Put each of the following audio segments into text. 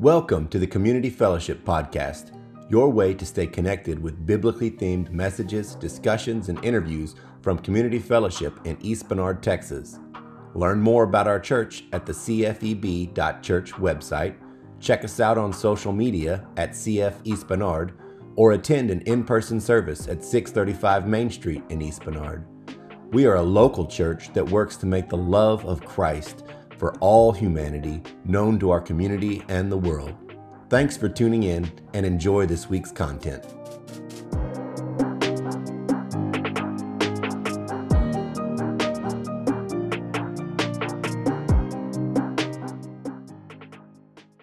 Welcome to the Community Fellowship Podcast, your way to stay connected with biblically themed messages, discussions, and interviews from Community Fellowship in East Bernard, Texas. Learn more about our church at the cfeb.church website, check us out on social media at CF East Bernard, or attend an in person service at 635 Main Street in East Bernard. We are a local church that works to make the love of Christ for all humanity known to our community and the world. Thanks for tuning in and enjoy this week's content.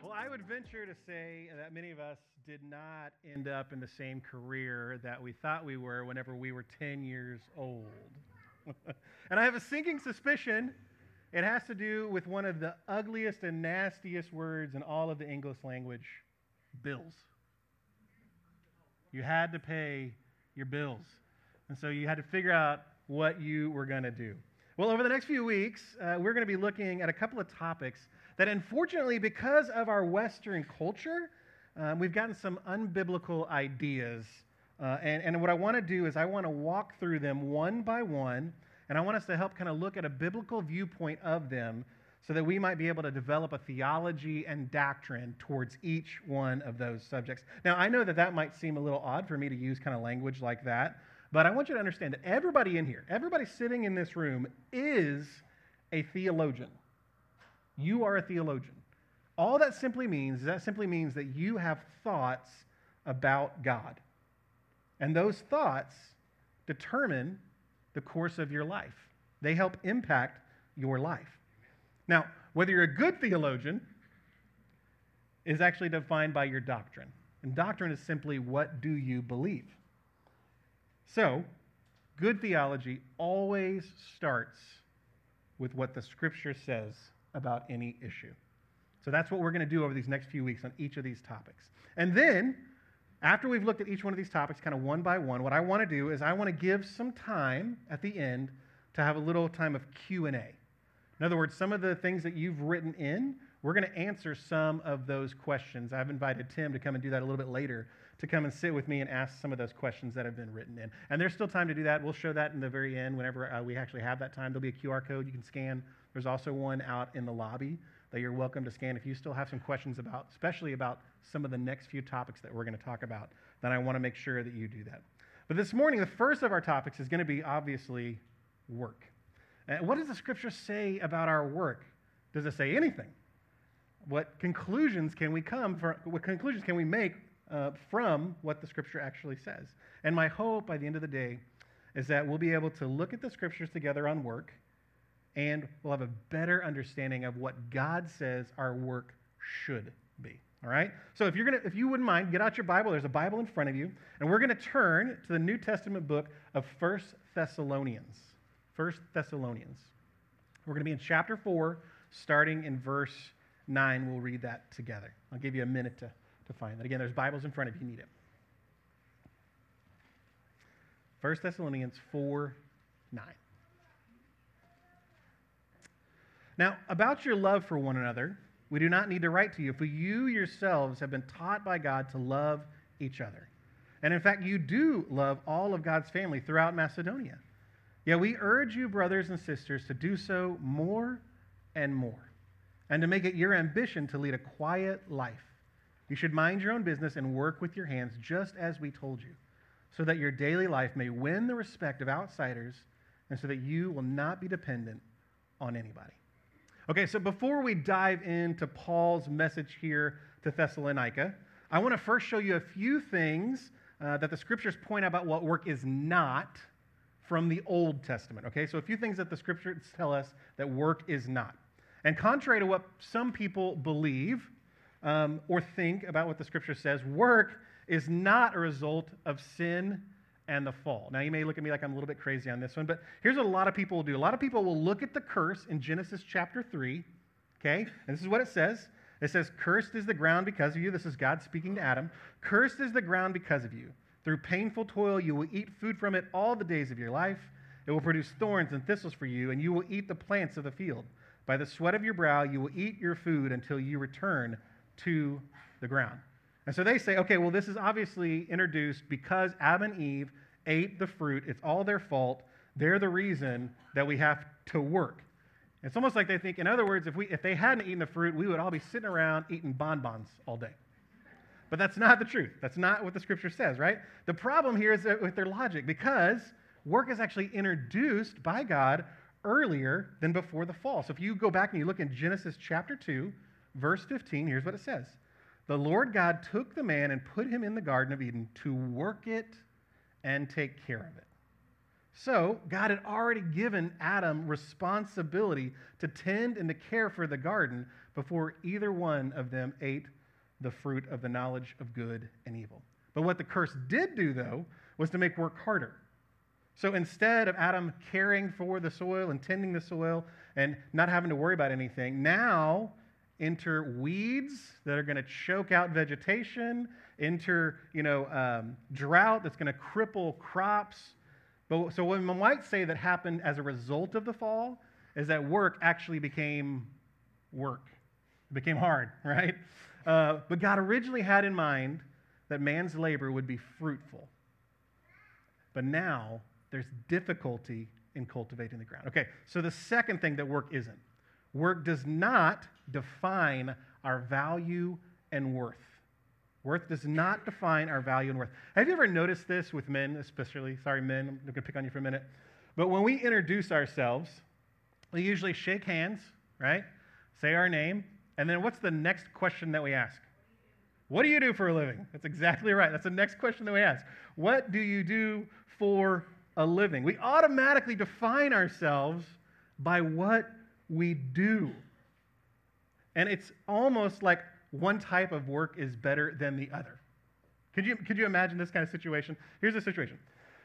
Well, I would venture to say that many of us did not end up in the same career that we thought we were whenever we were 10 years old. and I have a sinking suspicion it has to do with one of the ugliest and nastiest words in all of the English language bills. You had to pay your bills. And so you had to figure out what you were going to do. Well, over the next few weeks, uh, we're going to be looking at a couple of topics that, unfortunately, because of our Western culture, um, we've gotten some unbiblical ideas. Uh, and, and what I want to do is I want to walk through them one by one and I want us to help kind of look at a biblical viewpoint of them so that we might be able to develop a theology and doctrine towards each one of those subjects. Now, I know that that might seem a little odd for me to use kind of language like that, but I want you to understand that everybody in here, everybody sitting in this room is a theologian. You are a theologian. All that simply means is that simply means that you have thoughts about God. And those thoughts determine the course of your life. They help impact your life. Now, whether you're a good theologian is actually defined by your doctrine. And doctrine is simply what do you believe? So, good theology always starts with what the scripture says about any issue. So that's what we're going to do over these next few weeks on each of these topics. And then after we've looked at each one of these topics kind of one by one, what I want to do is I want to give some time at the end to have a little time of Q&A. In other words, some of the things that you've written in, we're going to answer some of those questions. I've invited Tim to come and do that a little bit later to come and sit with me and ask some of those questions that have been written in. And there's still time to do that. We'll show that in the very end whenever uh, we actually have that time. There'll be a QR code you can scan. There's also one out in the lobby that you're welcome to scan. If you still have some questions about, especially about some of the next few topics that we're going to talk about, then I want to make sure that you do that. But this morning, the first of our topics is going to be obviously work. And what does the scripture say about our work? Does it say anything? What conclusions can we come from, what conclusions can we make uh, from what the scripture actually says? And my hope by the end of the day is that we'll be able to look at the scriptures together on work and we'll have a better understanding of what God says our work should be. All right? So if you're gonna, if you wouldn't mind, get out your Bible. There's a Bible in front of you, and we're gonna turn to the New Testament book of First Thessalonians. First Thessalonians. We're gonna be in chapter four, starting in verse nine. We'll read that together. I'll give you a minute to, to find that. Again, there's Bibles in front of you. You need it. First Thessalonians 4 9. Now, about your love for one another, we do not need to write to you, for you yourselves have been taught by God to love each other. And in fact, you do love all of God's family throughout Macedonia. Yet we urge you, brothers and sisters, to do so more and more, and to make it your ambition to lead a quiet life. You should mind your own business and work with your hands, just as we told you, so that your daily life may win the respect of outsiders, and so that you will not be dependent on anybody. Okay, so before we dive into Paul's message here to Thessalonica, I want to first show you a few things uh, that the scriptures point out about what work is not from the Old Testament. Okay, so a few things that the scriptures tell us that work is not. And contrary to what some people believe um, or think about what the scripture says, work is not a result of sin and the fall. Now, you may look at me like I'm a little bit crazy on this one, but here's what a lot of people will do. A lot of people will look at the curse in Genesis chapter 3, okay? And this is what it says. It says, Cursed is the ground because of you. This is God speaking to Adam. Cursed is the ground because of you. Through painful toil, you will eat food from it all the days of your life. It will produce thorns and thistles for you, and you will eat the plants of the field. By the sweat of your brow, you will eat your food until you return to the ground. And so they say, okay, well, this is obviously introduced because Adam and Eve ate the fruit. It's all their fault. They're the reason that we have to work. It's almost like they think, in other words, if, we, if they hadn't eaten the fruit, we would all be sitting around eating bonbons all day. But that's not the truth. That's not what the scripture says, right? The problem here is with their logic because work is actually introduced by God earlier than before the fall. So if you go back and you look in Genesis chapter 2, verse 15, here's what it says The Lord God took the man and put him in the Garden of Eden to work it and take care of it. So, God had already given Adam responsibility to tend and to care for the garden before either one of them ate the fruit of the knowledge of good and evil. But what the curse did do, though, was to make work harder. So instead of Adam caring for the soil and tending the soil and not having to worry about anything, now enter weeds that are going to choke out vegetation, enter you know um, drought that's going to cripple crops. But so what one might say that happened as a result of the fall is that work actually became work. It became hard, right? Uh, but God originally had in mind that man's labor would be fruitful. But now there's difficulty in cultivating the ground. Okay, so the second thing that work isn't work does not define our value and worth. Worth does not define our value and worth. Have you ever noticed this with men, especially? Sorry, men, I'm going to pick on you for a minute. But when we introduce ourselves, we usually shake hands, right? Say our name, and then what's the next question that we ask? What do you do for a living? That's exactly right. That's the next question that we ask. What do you do for a living? We automatically define ourselves by what we do. And it's almost like one type of work is better than the other. Could you, could you imagine this kind of situation? Here's the situation.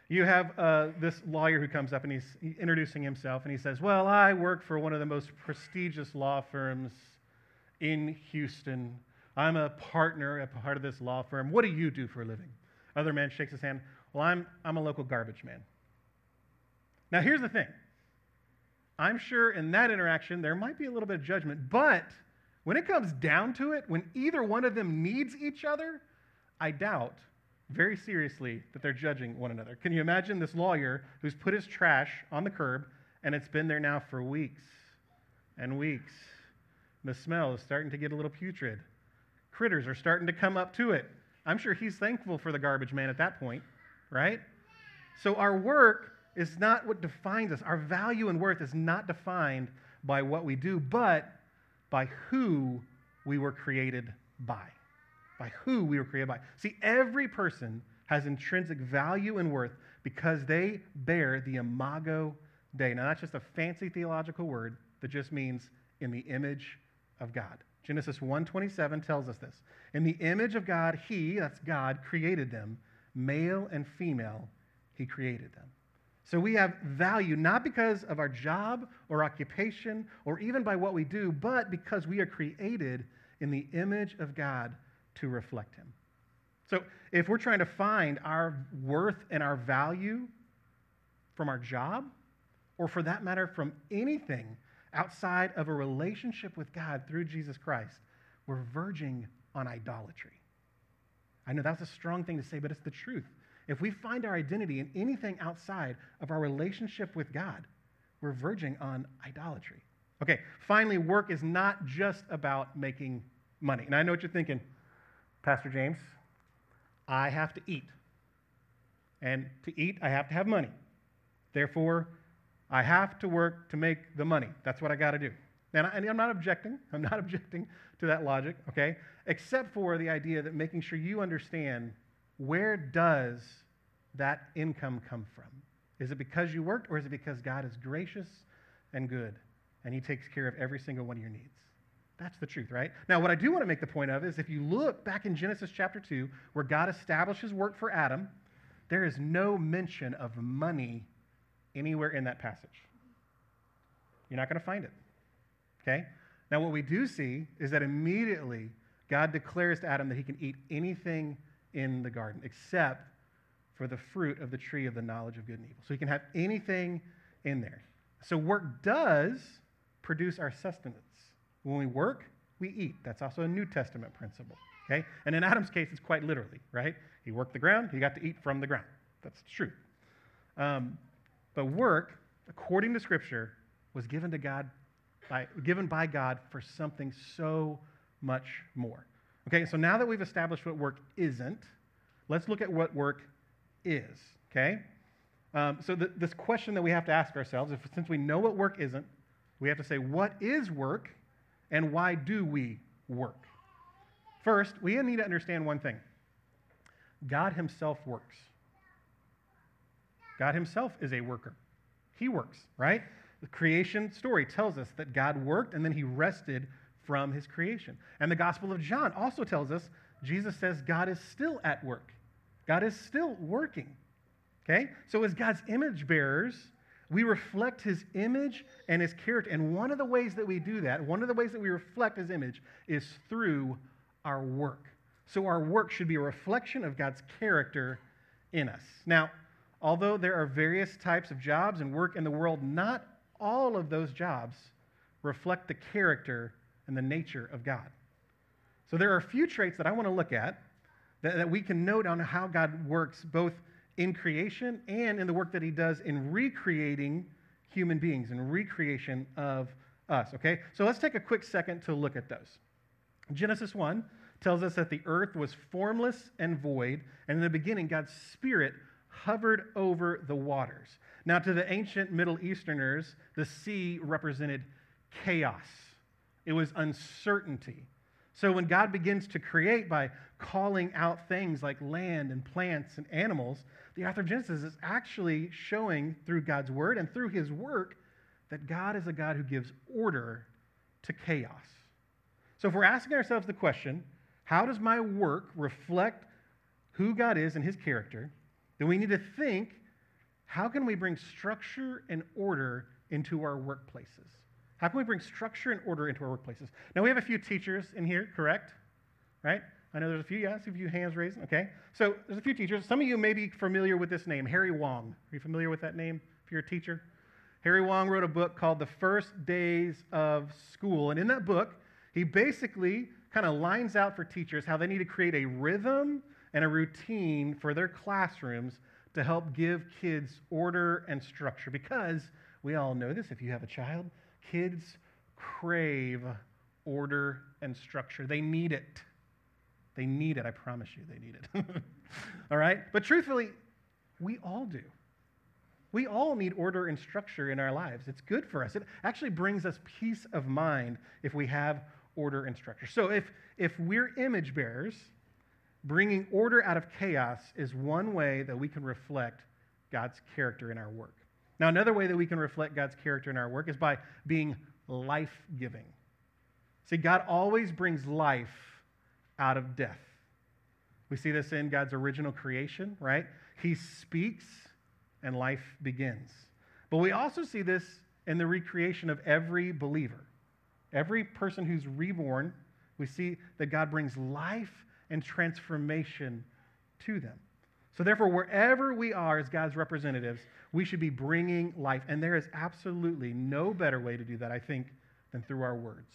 You have uh, this lawyer who comes up and he's introducing himself and he says, Well, I work for one of the most prestigious law firms in Houston. I'm a partner, a part of this law firm. What do you do for a living? Other man shakes his hand. Well, I'm, I'm a local garbage man. Now, here's the thing I'm sure in that interaction there might be a little bit of judgment, but when it comes down to it, when either one of them needs each other, I doubt very seriously that they're judging one another. Can you imagine this lawyer who's put his trash on the curb and it's been there now for weeks and weeks the smell is starting to get a little putrid. Critters are starting to come up to it. I'm sure he's thankful for the garbage man at that point, right? So our work is not what defines us. Our value and worth is not defined by what we do, but by who we were created by. By who we were created by. See, every person has intrinsic value and worth because they bear the imago Dei. Now, that's just a fancy theological word that just means in the image of God. Genesis 1:27 tells us this. In the image of God, he, that's God, created them, male and female, he created them. So we have value not because of our job or occupation or even by what we do, but because we are created in the image of God to reflect him. So if we're trying to find our worth and our value from our job, or for that matter, from anything outside of a relationship with God through Jesus Christ, we're verging on idolatry. I know that's a strong thing to say, but it's the truth. If we find our identity in anything outside of our relationship with God, we're verging on idolatry. Okay, finally, work is not just about making money. And I know what you're thinking, Pastor James, I have to eat. And to eat, I have to have money. Therefore, I have to work to make the money. That's what I got to do. And, I, am not objecting. I'm not objecting to that logic, okay? Except for the idea that making sure you understand where does that income come from? Is it because you worked or is it because God is gracious and good and he takes care of every single one of your needs? That's the truth, right? Now, what I do want to make the point of is if you look back in Genesis chapter 2, where God establishes work for Adam, there is no mention of money anywhere in that passage. You're not going to find it. Okay? Now, what we do see is that immediately God declares to Adam that he can eat anything in the garden except for the fruit of the tree of the knowledge of good and evil. So he can have anything in there. So work does produce our sustenance. When we work, we eat. That's also a New Testament principle. Okay? And in Adam's case, it's quite literally, right? He worked the ground, he got to eat from the ground. That's true. Um, but work, according to Scripture, was given to God by, given by God for something so much more. Okay, so now that we've established what work isn't, let's look at what work is. Okay? Um, so the, this question that we have to ask ourselves, if, since we know what work isn't, we have to say, what is work and why do we work? First, we need to understand one thing God Himself works. God Himself is a worker. He works, right? The creation story tells us that God worked and then He rested from His creation. And the Gospel of John also tells us Jesus says God is still at work, God is still working. Okay? So, as God's image bearers, we reflect his image and his character. And one of the ways that we do that, one of the ways that we reflect his image, is through our work. So, our work should be a reflection of God's character in us. Now, although there are various types of jobs and work in the world, not all of those jobs reflect the character and the nature of God. So, there are a few traits that I want to look at that, that we can note on how God works both in creation and in the work that he does in recreating human beings and recreation of us. Okay? So let's take a quick second to look at those. Genesis 1 tells us that the earth was formless and void, and in the beginning, God's Spirit hovered over the waters. Now, to the ancient Middle Easterners, the sea represented chaos, it was uncertainty. So when God begins to create by calling out things like land and plants and animals, the author of Genesis is actually showing through God's word and through his work that God is a God who gives order to chaos. So if we're asking ourselves the question, how does my work reflect who God is and his character? Then we need to think, how can we bring structure and order into our workplaces? How can we bring structure and order into our workplaces? Now, we have a few teachers in here, correct? Right? I know there's a few, yes, a few hands raised. Okay. So there's a few teachers. Some of you may be familiar with this name, Harry Wong. Are you familiar with that name if you're a teacher? Harry Wong wrote a book called The First Days of School. And in that book, he basically kind of lines out for teachers how they need to create a rhythm and a routine for their classrooms to help give kids order and structure. Because we all know this if you have a child, kids crave order and structure, they need it. They need it. I promise you, they need it. all right? But truthfully, we all do. We all need order and structure in our lives. It's good for us. It actually brings us peace of mind if we have order and structure. So if, if we're image bearers, bringing order out of chaos is one way that we can reflect God's character in our work. Now, another way that we can reflect God's character in our work is by being life giving. See, God always brings life out of death. We see this in God's original creation, right? He speaks and life begins. But we also see this in the recreation of every believer. Every person who's reborn, we see that God brings life and transformation to them. So, therefore, wherever we are as God's representatives, we should be bringing life. And there is absolutely no better way to do that, I think, than through our words.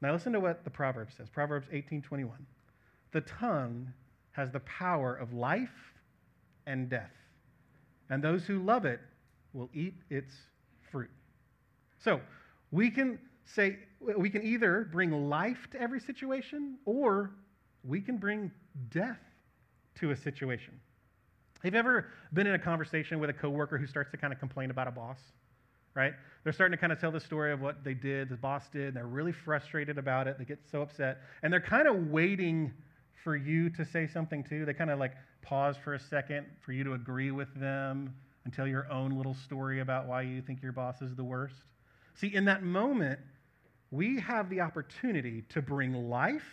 Now listen to what the proverb says. Proverbs 18:21. The tongue has the power of life and death, and those who love it will eat its fruit. So, we can say we can either bring life to every situation or we can bring death to a situation. Have you ever been in a conversation with a coworker who starts to kind of complain about a boss? right? They're starting to kind of tell the story of what they did, the boss did, and they're really frustrated about it. They get so upset. And they're kind of waiting for you to say something too. They kind of like pause for a second for you to agree with them and tell your own little story about why you think your boss is the worst. See, in that moment, we have the opportunity to bring life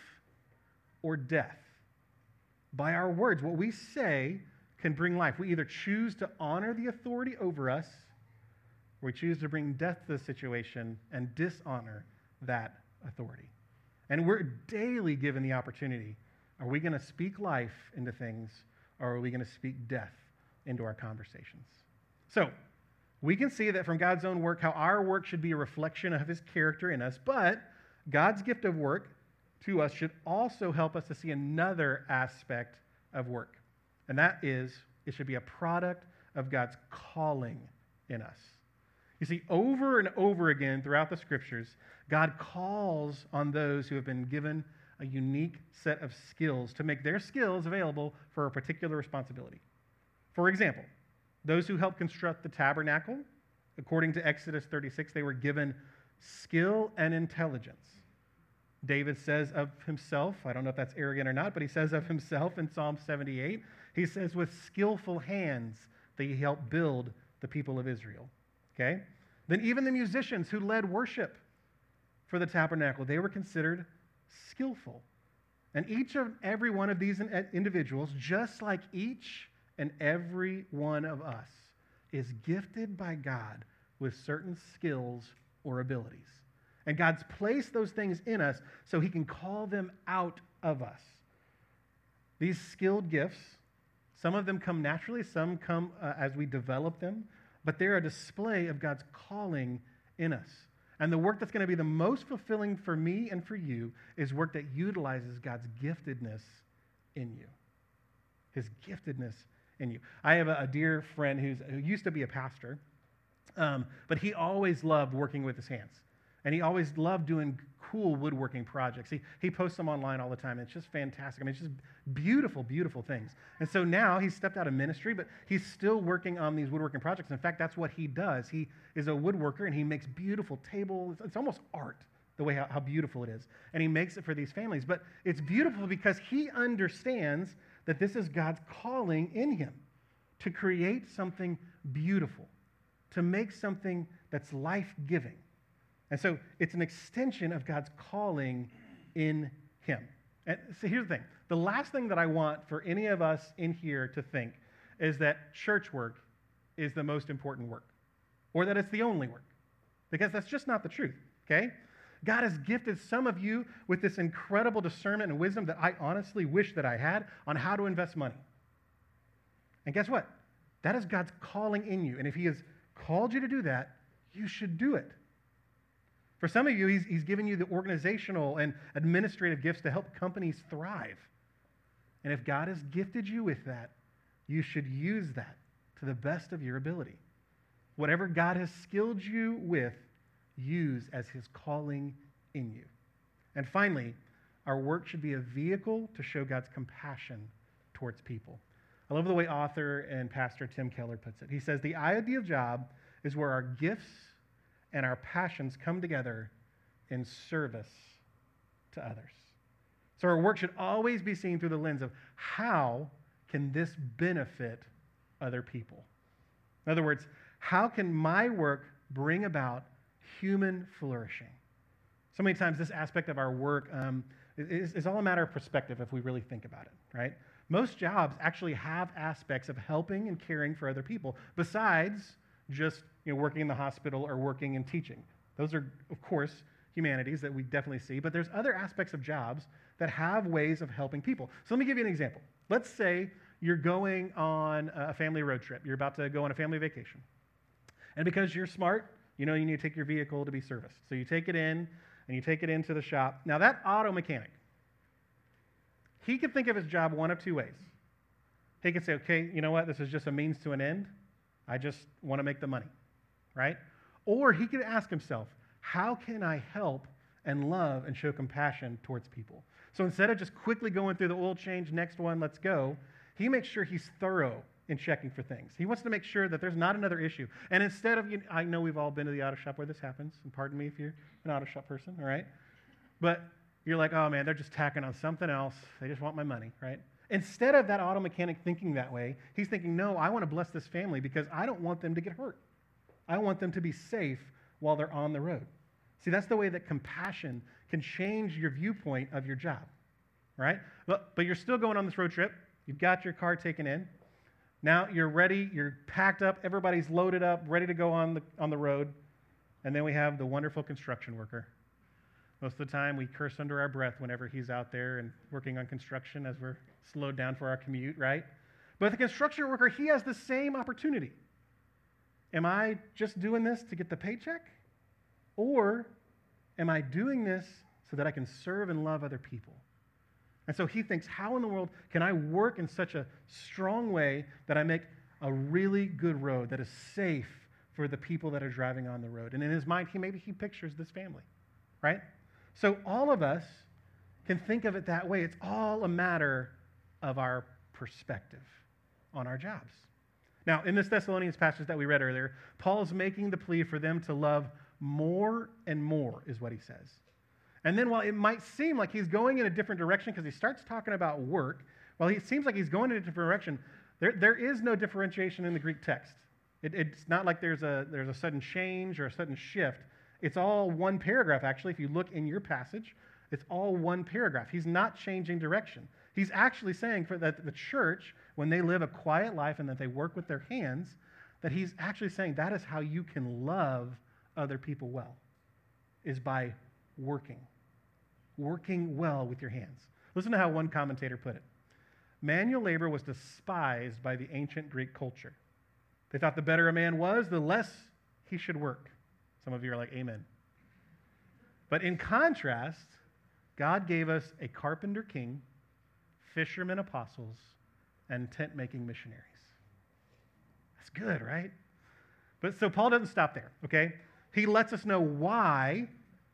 or death by our words. What we say can bring life. We either choose to honor the authority over us or we choose to bring death to the situation and dishonor that authority. And we're daily given the opportunity. Are we going to speak life into things or are we going to speak death into our conversations? So, we can see that from God's own work how our work should be a reflection of his character in us, but God's gift of work to us should also help us to see another aspect of work, and that is it should be a product of God's calling in us. You see, over and over again throughout the scriptures, God calls on those who have been given a unique set of skills to make their skills available for a particular responsibility. For example, those who helped construct the tabernacle, according to Exodus 36, they were given skill and intelligence. David says of himself, I don't know if that's arrogant or not, but he says of himself in Psalm 78, he says, with skillful hands that he helped build the people of Israel. Okay? Then even the musicians who led worship for the tabernacle, they were considered skillful. And each of every one of these eh, individuals, just like each and every one of us, is gifted by God with certain skills or abilities. And God's placed those things in us so he can call them out of us. These skilled gifts, some of them come naturally, some come uh, as we develop them, but they're a display of God's calling in us. And the work that's going to be the most fulfilling for me and for you is work that utilizes God's giftedness in you. His giftedness in you. I have a, a dear friend who's, who used to be a pastor, um, but he always loved working with his hands. And he always loved doing cool woodworking projects. He, he posts them online all the time. It's just fantastic. I mean, it's just beautiful, beautiful things. And so now he's stepped out of ministry, but he's still working on these woodworking projects. In fact, that's what he does. He is a woodworker and he makes beautiful tables. It's almost art, the way how, how beautiful it is. And he makes it for these families. But it's beautiful because he understands that this is God's calling in him to create something beautiful, to make something that's life giving. And so it's an extension of God's calling in him. And so here's the thing the last thing that I want for any of us in here to think is that church work is the most important work or that it's the only work, because that's just not the truth, okay? God has gifted some of you with this incredible discernment and wisdom that I honestly wish that I had on how to invest money. And guess what? That is God's calling in you. And if He has called you to do that, you should do it. For some of you, he's, he's given you the organizational and administrative gifts to help companies thrive. And if God has gifted you with that, you should use that to the best of your ability. Whatever God has skilled you with, use as his calling in you. And finally, our work should be a vehicle to show God's compassion towards people. I love the way author and pastor Tim Keller puts it. He says, The ideal job is where our gifts and our passions come together in service to others. So our work should always be seen through the lens of how can this benefit other people? In other words, how can my work bring about human flourishing? So many times, this aspect of our work um, is, is all a matter of perspective if we really think about it, right? Most jobs actually have aspects of helping and caring for other people besides just you know, working in the hospital or working in teaching. Those are, of course, humanities that we definitely see, but there's other aspects of jobs that have ways of helping people. So let me give you an example. Let's say you're going on a family road trip. You're about to go on a family vacation. And because you're smart, you know you need to take your vehicle to be serviced. So you take it in and you take it into the shop. Now, that auto mechanic, he could think of his job one of two ways. He could say, okay, you know what? This is just a means to an end. I just want to make the money, right? Or he could ask himself, how can I help and love and show compassion towards people? So instead of just quickly going through the oil change, next one, let's go, he makes sure he's thorough in checking for things. He wants to make sure that there's not another issue. And instead of, you know, I know we've all been to the auto shop where this happens, and pardon me if you're an auto shop person, all right? But you're like, oh man, they're just tacking on something else. They just want my money, right? Instead of that auto mechanic thinking that way, he's thinking, no, I want to bless this family because I don't want them to get hurt. I want them to be safe while they're on the road. See, that's the way that compassion can change your viewpoint of your job, right? But, but you're still going on this road trip. You've got your car taken in. Now you're ready, you're packed up, everybody's loaded up, ready to go on the, on the road. And then we have the wonderful construction worker most of the time, we curse under our breath whenever he's out there and working on construction as we're slowed down for our commute, right? But the construction worker, he has the same opportunity. Am I just doing this to get the paycheck? Or am I doing this so that I can serve and love other people. And so he thinks, how in the world can I work in such a strong way that I make a really good road that is safe for the people that are driving on the road? And in his mind, he maybe he pictures this family, right? So all of us can think of it that way. It's all a matter of our perspective on our jobs. Now, in this Thessalonians passage that we read earlier, Paul is making the plea for them to love more and more, is what he says. And then while it might seem like he's going in a different direction because he starts talking about work, while it seems like he's going in a different direction, there, there is no differentiation in the Greek text. It, it's not like there's a, there's a sudden change or a sudden shift. It's all one paragraph, actually. If you look in your passage, it's all one paragraph. He's not changing direction. He's actually saying for that the church, when they live a quiet life and that they work with their hands, that he's actually saying that is how you can love other people well, is by working working well with your hands. Listen to how one commentator put it manual labor was despised by the ancient Greek culture. They thought the better a man was, the less he should work. Some of you are like, Amen. But in contrast, God gave us a carpenter king, fishermen apostles, and tent making missionaries. That's good, right? But so Paul doesn't stop there, okay? He lets us know why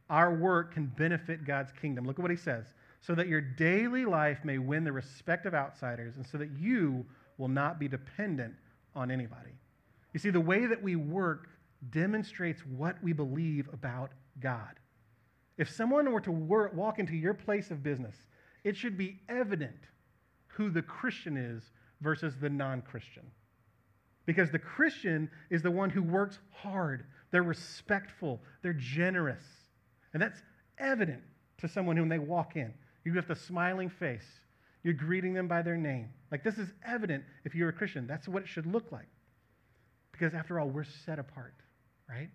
our work can benefit God's kingdom. Look at what he says. So that your daily life may win the respect of outsiders, and so that you will not be dependent on anybody. You see, the way that we work demonstrates what we believe about God. If someone were to work, walk into your place of business, it should be evident who the Christian is versus the non Christian. Because the Christian is the one who works hard, they're respectful, they're generous. And that's evident to someone whom they walk in. You have the smiling face. You're greeting them by their name. Like this is evident if you're a Christian. That's what it should look like. Because after all, we're set apart, right?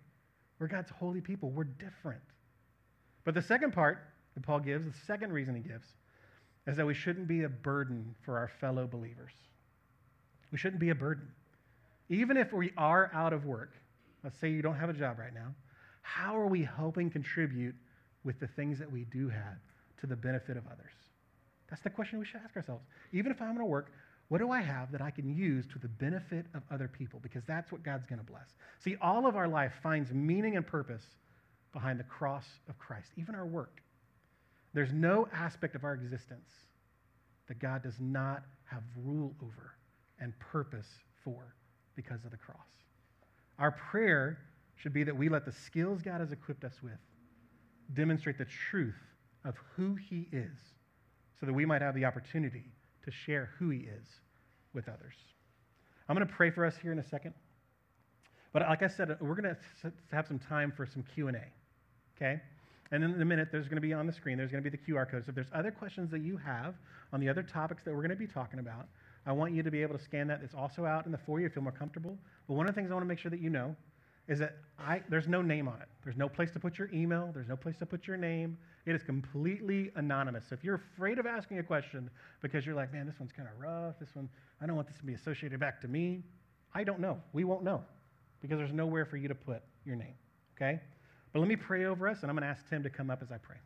We're God's holy people. We're different. But the second part that Paul gives, the second reason he gives, is that we shouldn't be a burden for our fellow believers. We shouldn't be a burden. Even if we are out of work, let's say you don't have a job right now, how are we helping contribute with the things that we do have to the benefit of others? That's the question we should ask ourselves. Even if I'm going to work, what do I have that I can use to the benefit of other people? Because that's what God's going to bless. See, all of our life finds meaning and purpose behind the cross of Christ, even our work. There's no aspect of our existence that God does not have rule over and purpose for because of the cross. Our prayer should be that we let the skills God has equipped us with demonstrate the truth of who He is so that we might have the opportunity to share who He is with others. I'm going to pray for us here in a second. But like I said, we're going to have some time for some Q&A, okay? And in a minute, there's going to be on the screen, there's going to be the QR code. So if there's other questions that you have on the other topics that we're going to be talking about, I want you to be able to scan that. It's also out in the foyer if you feel more comfortable. But one of the things I want to make sure that you know is that I, there's no name on it. There's no place to put your email. There's no place to put your name. It is completely anonymous. So if you're afraid of asking a question because you're like, man, this one's kind of rough, this one, I don't want this to be associated back to me, I don't know. We won't know because there's nowhere for you to put your name, okay? But let me pray over us, and I'm going to ask Tim to come up as I pray.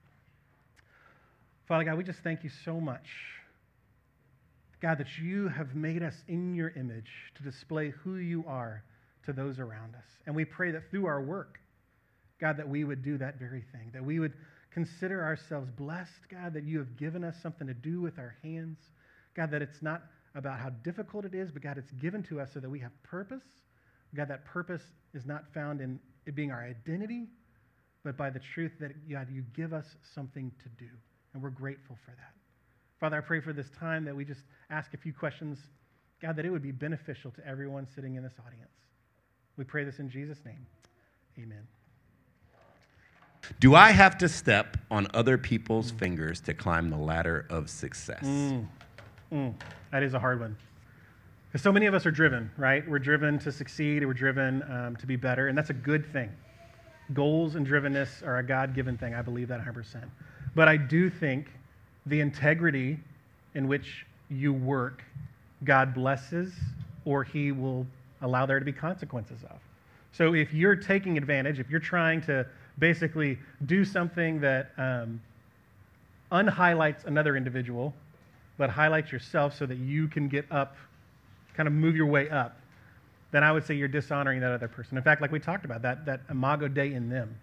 Father God, we just thank you so much. God, that you have made us in your image to display who you are to those around us. And we pray that through our work, God, that we would do that very thing, that we would consider ourselves blessed, God, that you have given us something to do with our hands. God, that it's not about how difficult it is, but God, it's given to us so that we have purpose. God, that purpose is not found in it being our identity, but by the truth that, God, you give us something to do. And we're grateful for that. Father, I pray for this time that we just ask a few questions, God, that it would be beneficial to everyone sitting in this audience. We pray this in Jesus' name. Amen. Do I have to step on other people's mm. fingers to climb the ladder of success? Mm. Mm. That is a hard one. Because so many of us are driven, right? We're driven to succeed, we're driven um, to be better, and that's a good thing. Goals and drivenness are a God given thing. I believe that 100%. But I do think the integrity in which you work, God blesses, or He will allow there to be consequences of. So if you're taking advantage, if you're trying to basically do something that um, unhighlights another individual, but highlights yourself so that you can get up, kind of move your way up, then I would say you're dishonoring that other person. In fact, like we talked about, that, that imago Dei in them,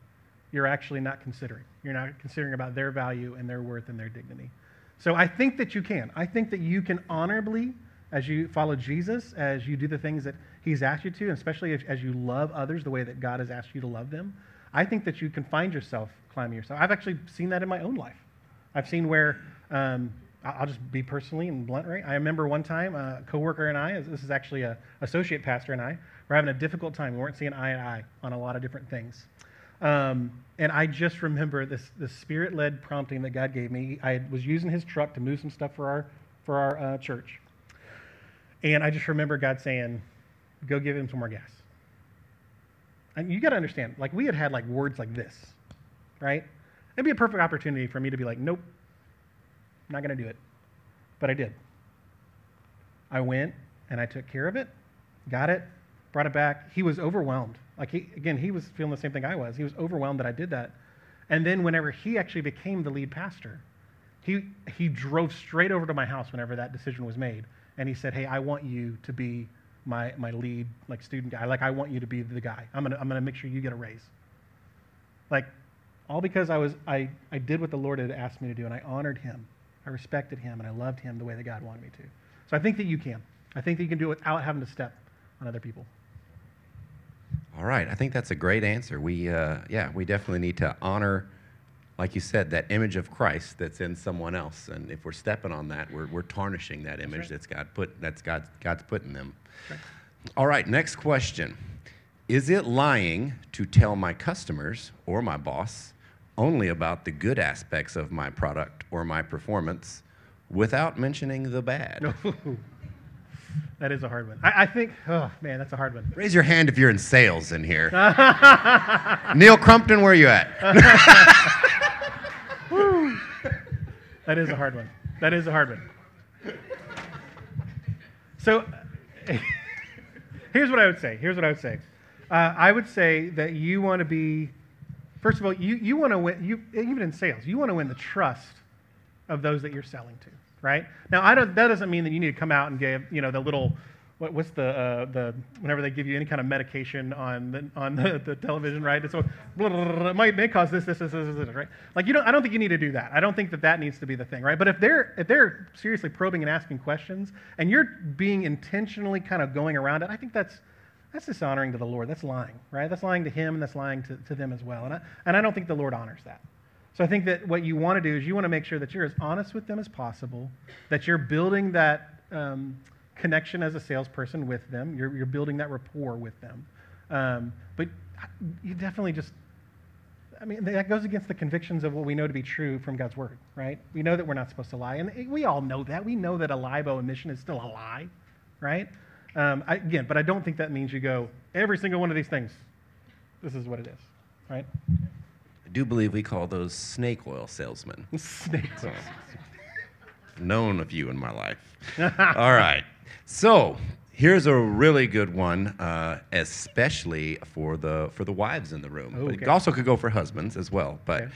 you're actually not considering. You're not considering about their value and their worth and their dignity. So I think that you can. I think that you can honorably, as you follow Jesus, as you do the things that he's asked you to, and especially as, as you love others the way that God has asked you to love them, I think that you can find yourself climbing yourself. I've actually seen that in my own life. I've seen where, um, I'll just be personally and blunt, right? I remember one time a coworker and I, this is actually a associate pastor and I, were having a difficult time. We weren't seeing eye to eye on a lot of different things. Um, and I just remember this, this spirit led prompting that God gave me. I was using his truck to move some stuff for our, for our uh, church. And I just remember God saying, go give him some more gas. And you got to understand, like, we had had like words like this, right? It'd be a perfect opportunity for me to be like, nope, not going to do it. But I did. I went and I took care of it, got it, brought it back. He was overwhelmed. Like, he, again, he was feeling the same thing I was. He was overwhelmed that I did that. And then, whenever he actually became the lead pastor, he, he drove straight over to my house whenever that decision was made. And he said, Hey, I want you to be my, my lead like student guy. Like, I want you to be the guy. I'm going to I'm gonna make sure you get a raise. Like, all because I, was, I, I did what the Lord had asked me to do, and I honored him. I respected him, and I loved him the way that God wanted me to. So I think that you can. I think that you can do it without having to step on other people. All right, I think that's a great answer. We, uh, yeah, we definitely need to honor, like you said, that image of Christ that's in someone else. And if we're stepping on that, we're, we're tarnishing that image right. that's God put, that's God, God's put in them. Right. All right, next question. Is it lying to tell my customers or my boss only about the good aspects of my product or my performance without mentioning the bad? that is a hard one. I, I, think, oh man, that's a hard one. Raise your hand if you're in sales in here. Neil Crumpton, where are you at? that is a hard one. That is a hard one. So, here's what I would say. Here's what I would say. Uh, I would say that you want to be, first of all, you, you want to win, you, even in sales, you want to win the trust of those that you're selling to, right? Now, I don't, that doesn't mean that you need to come out and give, you know, the little, what, what's the, uh, the, whenever they give you any kind of medication on the, on the, the television, right? It's, blah, it might, may cause this, this, this, this, this, right? Like, you don't, I don't think you need to do that. I don't think that that needs to be the thing, right? But if they're, if they're seriously probing and asking questions, and you're being intentionally kind of going around it, I think that's, that's dishonoring to the Lord. That's lying, right? That's lying to him and that's lying to, to them as well. And I, and I don't think the Lord honors that. So I think that what you want to do is you want to make sure that you're as honest with them as possible, that you're building that um, connection as a salesperson with them, you're, you're building that rapport with them. Um, but you definitely just, I mean, that goes against the convictions of what we know to be true from God's word, right? We know that we're not supposed to lie. And we all know that. We know that a lie by omission is still a lie, right? Um, I, again, but I don't think that means you go, every single one of these things, this is what it is, right? I do believe we call those snake oil salesmen. snake oil. known of you in my life. All right. So here's a really good one, uh, especially for the for the wives in the room. Oh, But okay. it also could go for husbands as well. But Okay.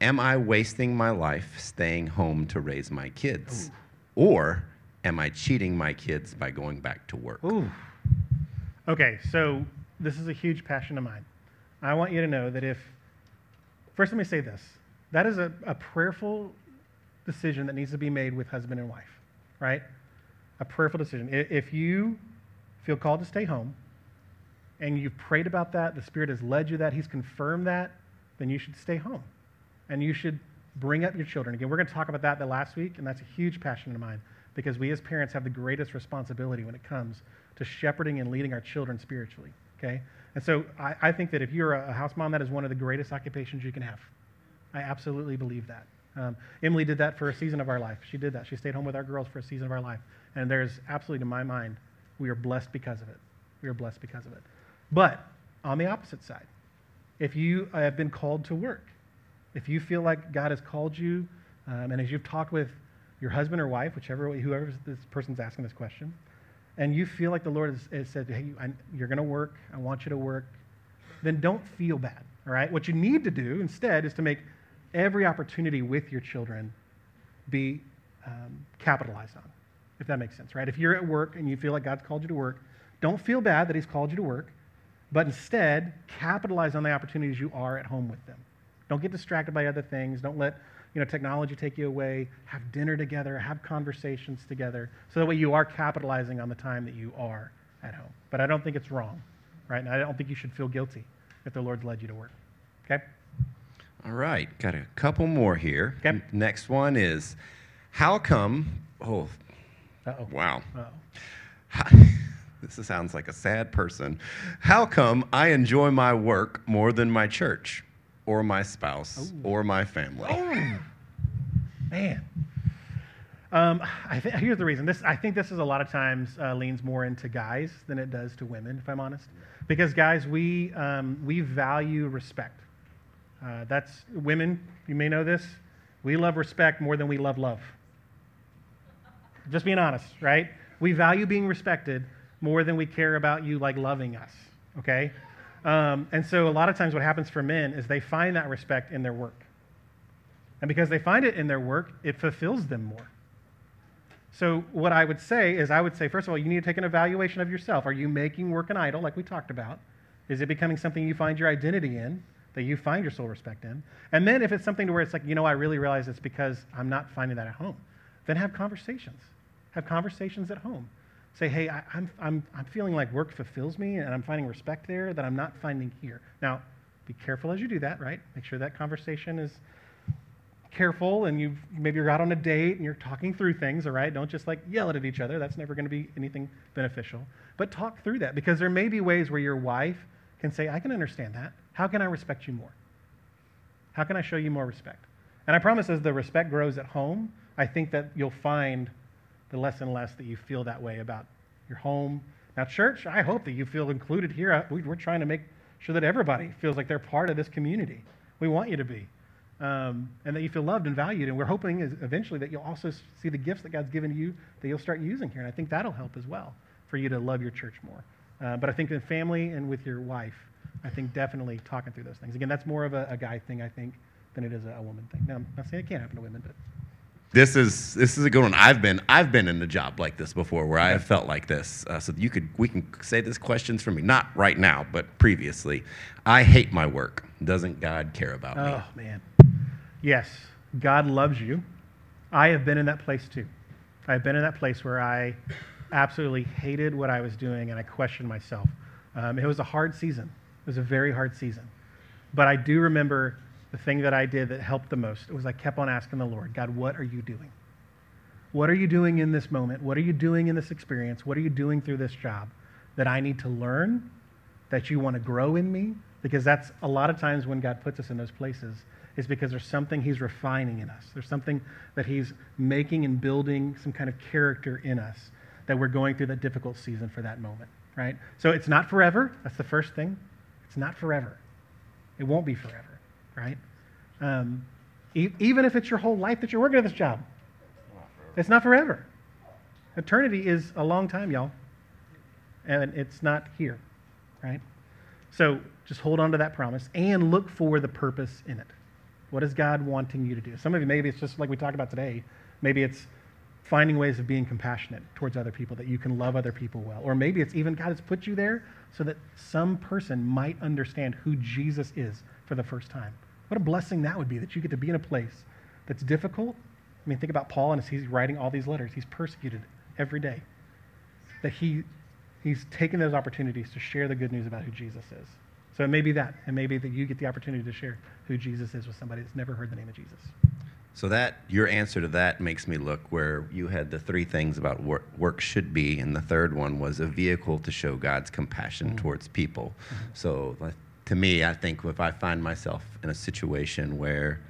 am I wasting my life staying home to raise my kids, or am I cheating my kids by going back to work? Ooh. Okay, so this is a huge passion of mine. I want you to know that if, first let me say this that is a, a prayerful decision that needs to be made with husband and wife, right? A prayerful decision. If you feel called to stay home and you've prayed about that, the Spirit has led you that, He's confirmed that, then you should stay home. And you should bring up your children. Again, we're going to talk about that the last week, and that's a huge passion of mine because we as parents have the greatest responsibility when it comes to shepherding and leading our children spiritually. Okay? And so I, I think that if you're a, house mom, that is one of the greatest occupations you can have. I absolutely believe that. Um, Emily did that for a season of our life. She did that. She stayed home with our girls for a season of our life. And there's absolutely, to my mind, we are blessed because of it. We are blessed because of it. But on the opposite side, if you have been called to work, if you feel like God has called you, um, and as you've talked with your husband or wife, whichever, whoever this person's asking this question, and you feel like the Lord has, has said, hey, I, you're going to work, I want you to work, then don't feel bad, all right? What you need to do instead is to make every opportunity with your children be um, capitalized on, if that makes sense, right? If you're at work and you feel like God's called you to work, don't feel bad that He's called you to work, but instead capitalize on the opportunities you are at home with them. Don't get distracted by other things. Don't let you know, technology take you away. Have dinner together, have conversations together, so that way you are capitalizing on the time that you are at home. But I don't think it's wrong, right? And I don't think you should feel guilty if the Lord's led you to work. Okay? All right, got a couple more here. Okay. Next one is how come, oh, Uh-oh. wow. Uh-oh. this sounds like a sad person. How come I enjoy my work more than my church or my spouse or my family? Oh, man. Um, I th- here's the reason. This, I think this is a lot of times uh, leans more into guys than it does to women, if I'm honest. Because guys, we um, we value respect. Uh, that's women. You may know this. We love respect more than we love love. Just being honest, right? We value being respected more than we care about you like loving us. Okay. Um, and so a lot of times, what happens for men is they find that respect in their work. And because they find it in their work, it fulfills them more. So, what I would say is, I would say, first of all, you need to take an evaluation of yourself. Are you making work an idol, like we talked about? Is it becoming something you find your identity in, that you find your sole respect in? And then, if it's something to where it's like, you know, I really realize it's because I'm not finding that at home, then have conversations. Have conversations at home. Say, hey, I, I'm, I'm, I'm feeling like work fulfills me and I'm finding respect there that I'm not finding here. Now, be careful as you do that, right? Make sure that conversation is careful and you've maybe you're out on a date and you're talking through things all right? Don't just like yell at each other. That's never going to be anything beneficial. But talk through that because there may be ways where your wife can say i can understand that. How can i respect you more? How can i show you more respect? And i promise as the respect grows at home i think that you'll find the less and less that you feel that way about your home now church i hope that you feel included here we're trying to make sure that everybody feels like they're part of this community we want you to be um, and that you feel loved and valued. And we're hoping is eventually that you'll also see the gifts that God's given you that you'll start using here. And I think that'll help as well for you to love your church more. Uh, but I think in family and with your wife, I think definitely talking through those things. Again, that's more of a, a guy thing, I think, than it is a, a woman thing. Now, I'm not saying it can't happen to women, but This is this is a good one. I've been I've been in a job like this before where I have felt like this. Uh, so you could we can say this questions for me, not right now, but previously. I hate my work. Doesn't God care about me? oh man, yes, God loves you. I have been in that place too. I've been in that place where I absolutely hated what I was doing and I questioned myself. Um, it was a hard season. It was a very hard season. But I do remember the thing that I did that helped the most. Was I kept on asking the Lord, God, what are you doing? What are you doing in this moment? What are you doing in this experience? What are you doing through this job that I need to learn, that you want to grow in me? Because that's a lot of times when God puts us in those places, is because there's something He's refining in us. There's something that He's making and building some kind of character in us that we're going through that difficult season for that moment, right? So it's not forever. That's the first thing. It's not forever. It won't be forever, right? Um, e- even if it's your whole life that you're working at this job, it's not forever. Eternity is a long time, y'all. And it's not here, right? So just hold on to that promise and look for the purpose in it. What is God wanting you to do? Some of you, maybe it's just like we talked about today. Maybe it's finding ways of being compassionate towards other people, that you can love other people well. Or maybe it's even God has put you there so that some person might understand who Jesus is for the first time. What a blessing that would be that you get to be in a place that's difficult. I mean, think about Paul and as he's writing all these letters, he's persecuted every day. That he he's taken those opportunities to share the good news about who Jesus is. So it may be that, and maybe that you get the opportunity to share who Jesus is with somebody that's never heard the name of Jesus. So that your answer to that makes me look where you had the three things about work, work should be, and the third one was a vehicle to show God's compassion mm-hmm. towards people. Mm-hmm. So like, to me, I think if I find myself in a situation where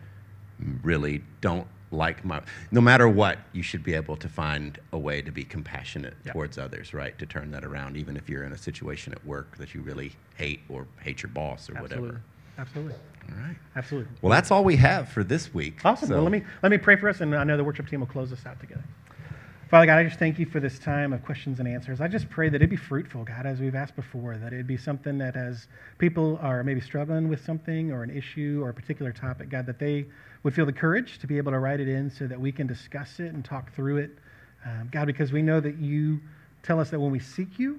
really don't like my, no matter what, you should be able to find a way to be compassionate Yeah. towards others, right? To turn that around, even if you're in a situation at work that you really hate or hate your boss or Absolutely. whatever. Absolutely. All right. Absolutely. Well, that's all we have for this week. Awesome. So- Well, let me let me pray for us, and I know the worship team will close us out together. Father God, I just thank you for this time of questions and answers. I just pray that it be fruitful, God, as we've asked before, that it be something that as people are maybe struggling with something or an issue or a particular topic, God, that they would feel the courage to be able to write it in so that we can discuss it and talk through it. Um, God, because we know that you tell us that when we seek you,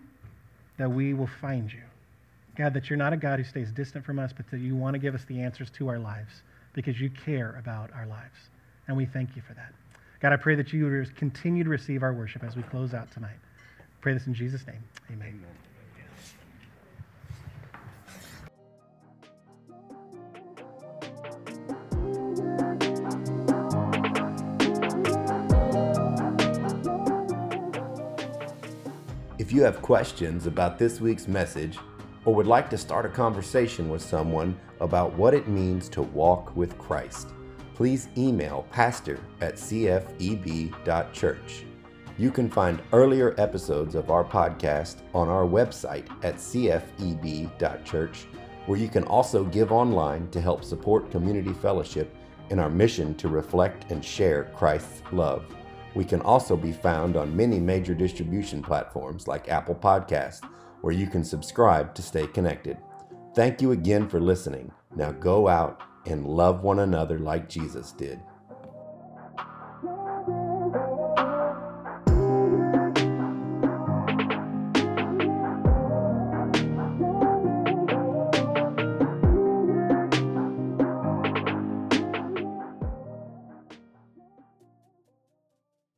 that we will find you. God, that you're not a God who stays distant from us, but that you want to give us the answers to our lives because you care about our lives. And we thank you for that. God, I pray that you would continue to receive our worship as we close out tonight. Pray this in Jesus' name. Amen. If you have questions about this week's message or would like to start a conversation with someone about what it means to walk with Christ, please email pastor at cfeb.church. You can find earlier episodes of our podcast on our website at cfeb.church, where you can also give online to help support community fellowship in our mission to reflect and share Christ's love. We can also be found on many major distribution platforms like Apple Podcasts, where you can subscribe to stay connected. Thank you again for listening. Now go out and love one another like Jesus did.